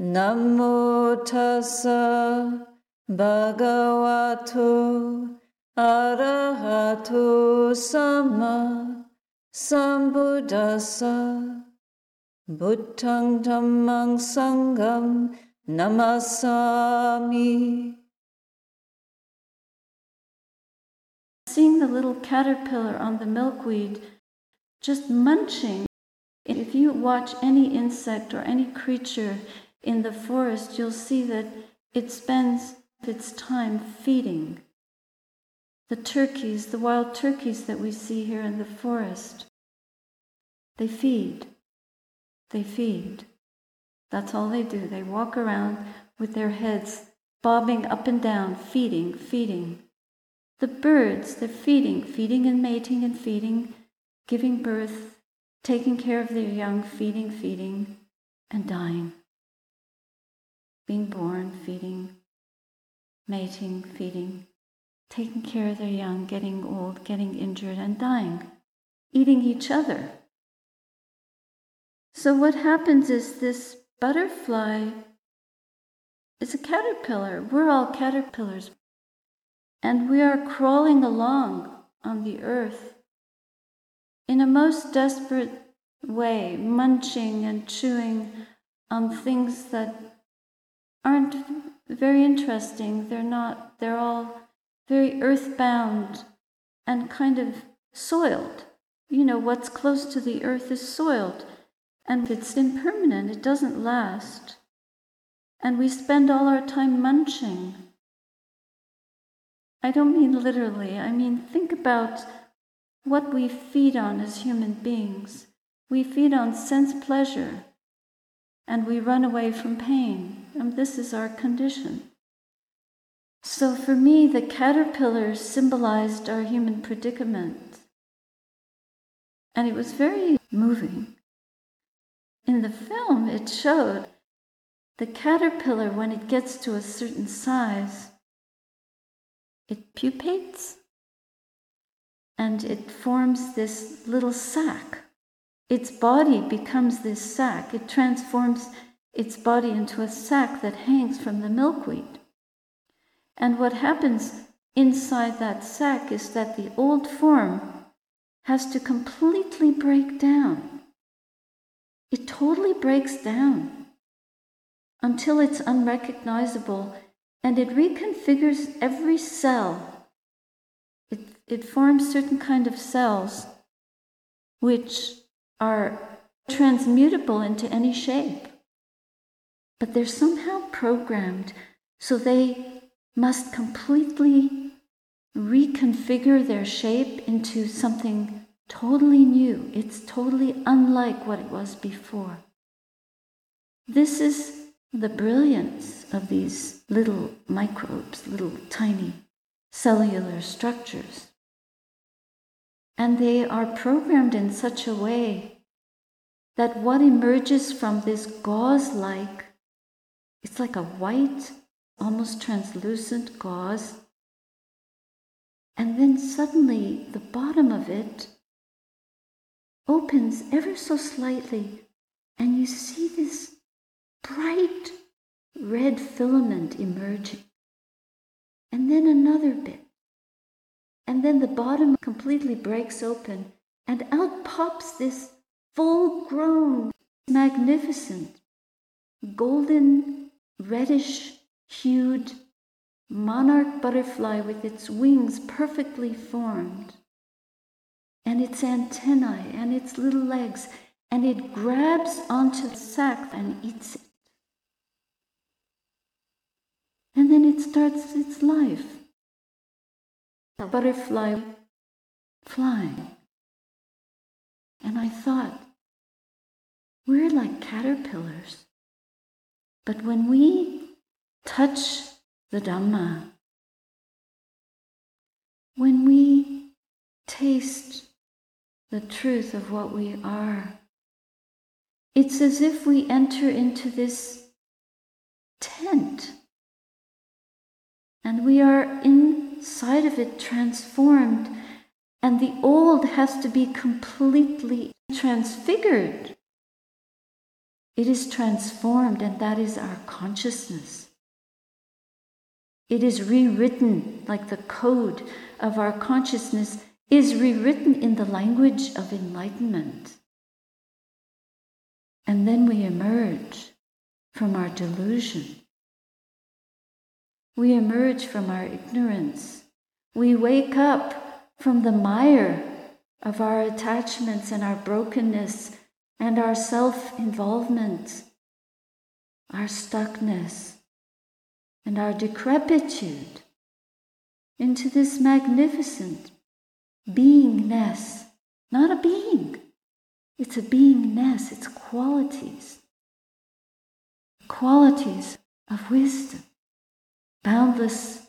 Namo tassa bhagavato arahato samma sambuddhassa buddhang dhammang sangham namasami Seeing the little caterpillar on the milkweed just munching. If you watch any insect or any creature in the forest, you'll see that it spends its time feeding. The turkeys, the wild turkeys that we see here in the forest, they feed. They feed. That's all they do. They walk around with their heads bobbing up and down, feeding, feeding. The birds, they're feeding, feeding and mating and feeding, giving birth, taking care of their young, feeding, feeding, and dying. Being born, feeding, mating, feeding, taking care of their young, getting old, getting injured, and dying, eating each other. So, what happens is this butterfly is a caterpillar. We're all caterpillars. And we are crawling along on the earth in a most desperate way, munching and chewing on things that aren't very interesting. They're not, they're all very earthbound and kind of soiled. You know, what's close to the earth is soiled and it's impermanent, it doesn't last. And we spend all our time munching I don't mean literally, I mean, think about what we feed on as human beings. We feed on sense pleasure and we run away from pain. And this is our condition. So for me, the caterpillars symbolized our human predicament. And it was very moving. In the film, it showed the caterpillar, when it gets to a certain size, it pupates and it forms this little sac. Its body becomes this sac. It transforms its body into a sac that hangs from the milkweed. And what happens inside that sac is that the old form has to completely break down. It totally breaks down until it's unrecognizable and it reconfigures every cell. It, it forms certain kind of cells which are transmutable into any shape. But they're somehow programmed so they must completely reconfigure their shape into something totally new. It's totally unlike what it was before. This is the brilliance of these little microbes, little tiny cellular structures. And they are programmed in such a way that what emerges from this gauze like, it's like a white, almost translucent gauze. And then suddenly the bottom of it opens ever so slightly, and you see this bright red filament emerging. And then another bit. And then the bottom completely breaks open, and out pops this full grown, magnificent, golden, reddish hued monarch butterfly with its wings perfectly formed, and its antennae and its little legs, and it grabs onto the sac and eats it. And then it starts its life. A butterfly flying. And I thought, we're like caterpillars. But when we touch the Dhamma, when we taste the truth of what we are, it's as if we enter into this tent and we are inside of it transformed, and the old has to be completely transfigured. It is transformed, and that is our consciousness. It is rewritten like the code of our consciousness is rewritten in the language of enlightenment. And then we emerge from our delusion. We emerge from our ignorance. We wake up from the mire of our attachments and our brokenness and our self involvement, our stuckness, and our decrepitude into this magnificent beingness, not a being. It's a beingness, it's qualities. Qualities of wisdom, boundless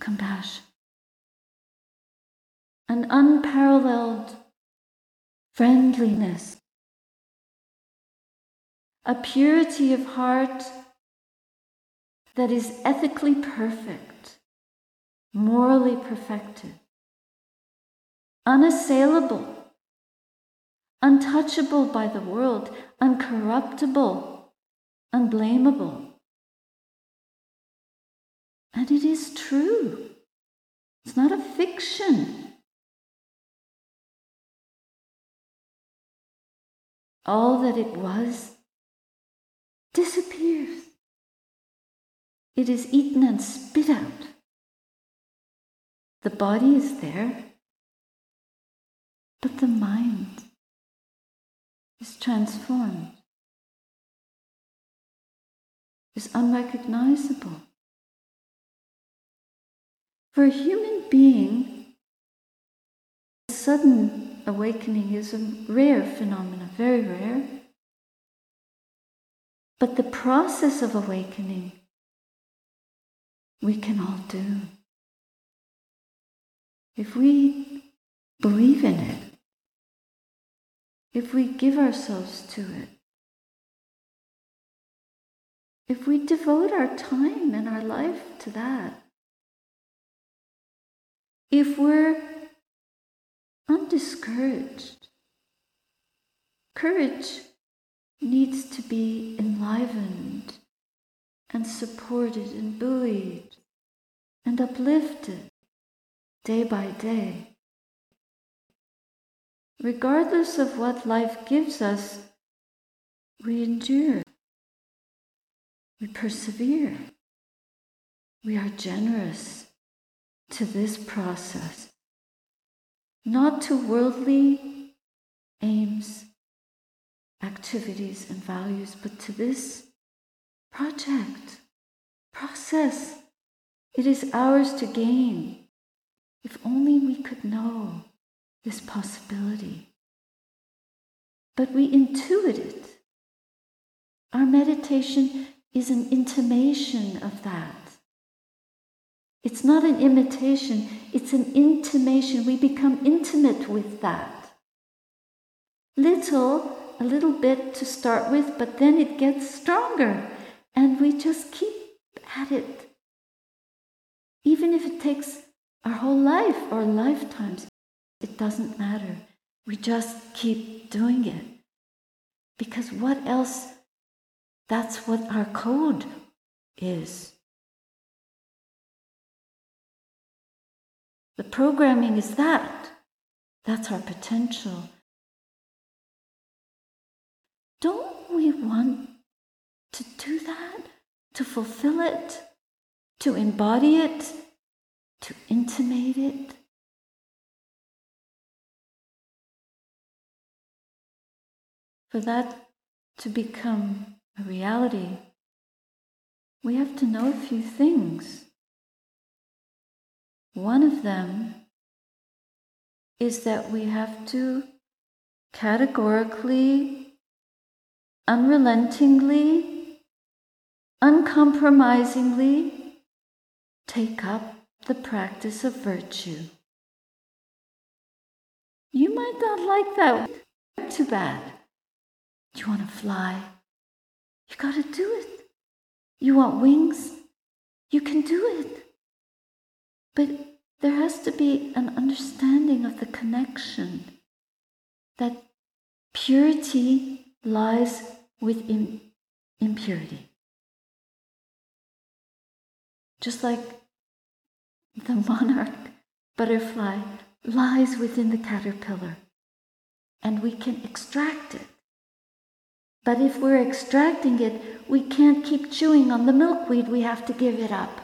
compassion, an unparalleled friendliness, a purity of heart that is ethically perfect, morally perfected, unassailable, untouchable by the world, uncorruptible, unblameable. And it is true. It's not a fiction. All that it was disappears. It is eaten and spit out. The body is there, but the mind is transformed, is unrecognizable. For a human being, a sudden awakening is a rare phenomenon, very rare. But the process of awakening we can all do. If we believe in it, if we give ourselves to it, if we devote our time and our life to that, if we're undiscouraged, courage needs to be enlivened and supported and buoyed and uplifted day by day. Regardless of what life gives us, we endure, we persevere, we are generous to this process, not to worldly aims activities and values, but to this project, process. It is ours to gain. If only we could know this possibility. But we intuit it. Our meditation is an intimation of that. It's not an imitation, it's an intimation. We become intimate with that. Little a little bit to start with, but then it gets stronger. And we just keep at it. Even if it takes our whole life or lifetimes, it doesn't matter. We just keep doing it. Because what else? That's what our code is. The programming is that. That's our potential. Don't we want to do that? To fulfill it? To embody it? To intimate it? For that to become a reality, we have to know a few things. One of them is that we have to categorically unrelentingly, uncompromisingly take up the practice of virtue. You might not like that. Too bad. You want to fly? You got to do it. You want wings? You can do it. But there has to be an understanding of the connection that purity lies within impurity. Just like the monarch butterfly lies within the caterpillar and we can extract it. But if we're extracting it, we can't keep chewing on the milkweed, we have to give it up.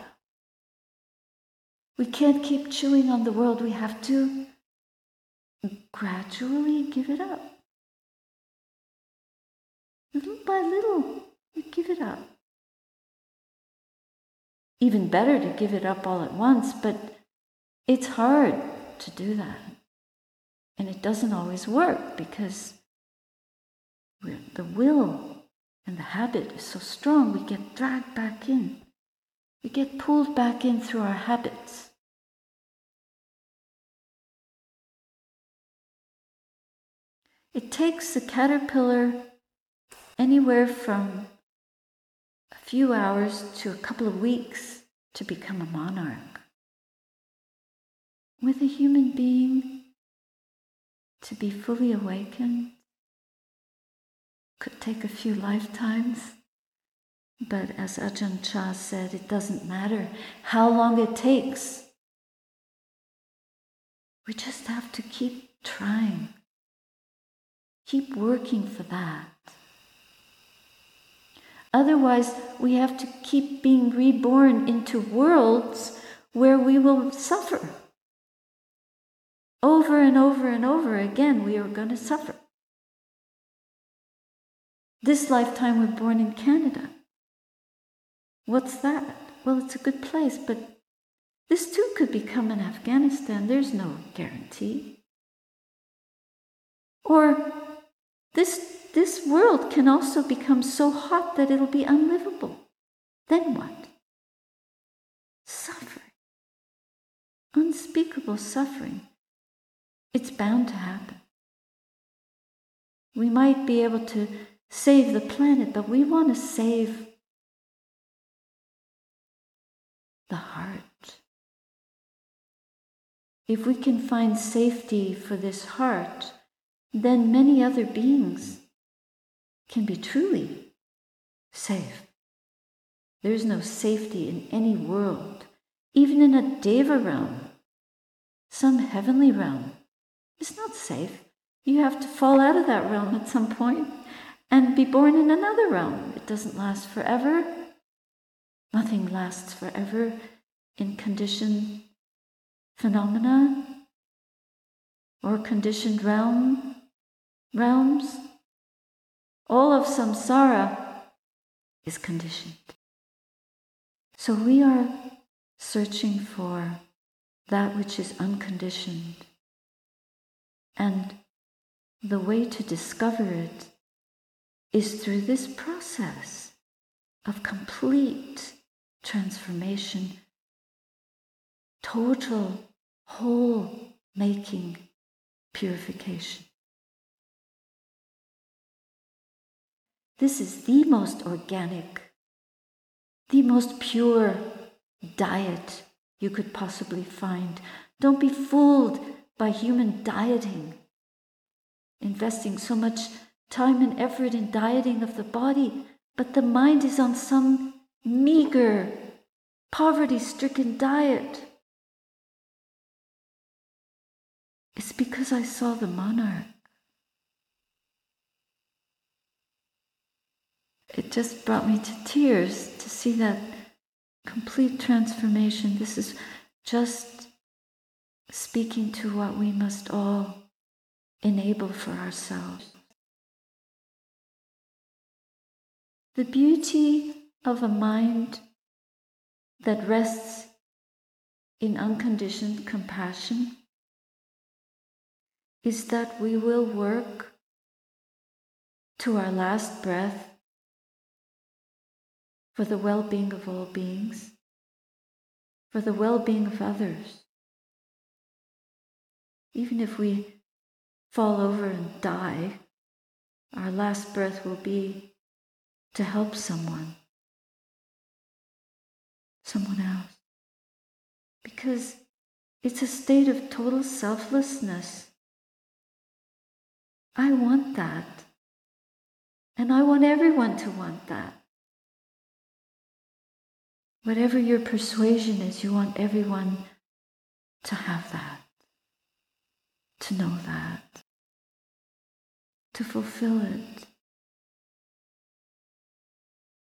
We can't keep chewing on the world, we have to gradually give it up. Little by little, you give it up. Even better to give it up all at once, but it's hard to do that. And it doesn't always work because the will and the habit is so strong, we get dragged back in. We get pulled back in through our habits. It takes the caterpillar anywhere from a few hours to a couple of weeks to become a monarch. With a human being, to be fully awakened could take a few lifetimes. But as Ajahn Chah said, it doesn't matter how long it takes. We just have to keep trying, keep working for that. Otherwise, we have to keep being reborn into worlds where we will suffer. Over and over and over again, we are going to suffer. This lifetime, we're born in Canada. What's that? Well, it's a good place, but this too could become in Afghanistan. There's no guarantee. Or this, this world can also become so hot that it'll be unlivable. Then what? Suffering. Unspeakable suffering. It's bound to happen. We might be able to save the planet, but we want to save the heart. If we can find safety for this heart, then many other beings can be truly safe. There is no safety in any world, even in a Deva realm, some heavenly realm. It's not safe. You have to fall out of that realm at some point and be born in another realm. It doesn't last forever. Nothing lasts forever in conditioned phenomena or conditioned realm realms. All of samsara is conditioned. So we are searching for that which is unconditioned. And the way to discover it is through this process of complete transformation, total, whole making purification. This is the most organic, the most pure diet you could possibly find. Don't be fooled by human dieting, investing so much time and effort in dieting of the body, but the mind is on some meager, poverty stricken diet. It's because I saw the monarch. It just brought me to tears to see that complete transformation. This is just speaking to what we must all enable for ourselves. The beauty of a mind that rests in unconditioned compassion is that we will work to our last breath for the well being of all beings, for the well being of others even if we fall over and die, our last breath will be to help someone, someone else. Because it's a state of total selflessness. I want that. And I want everyone to want that. Whatever your persuasion is, you want everyone to have that, to know that, to fulfill it.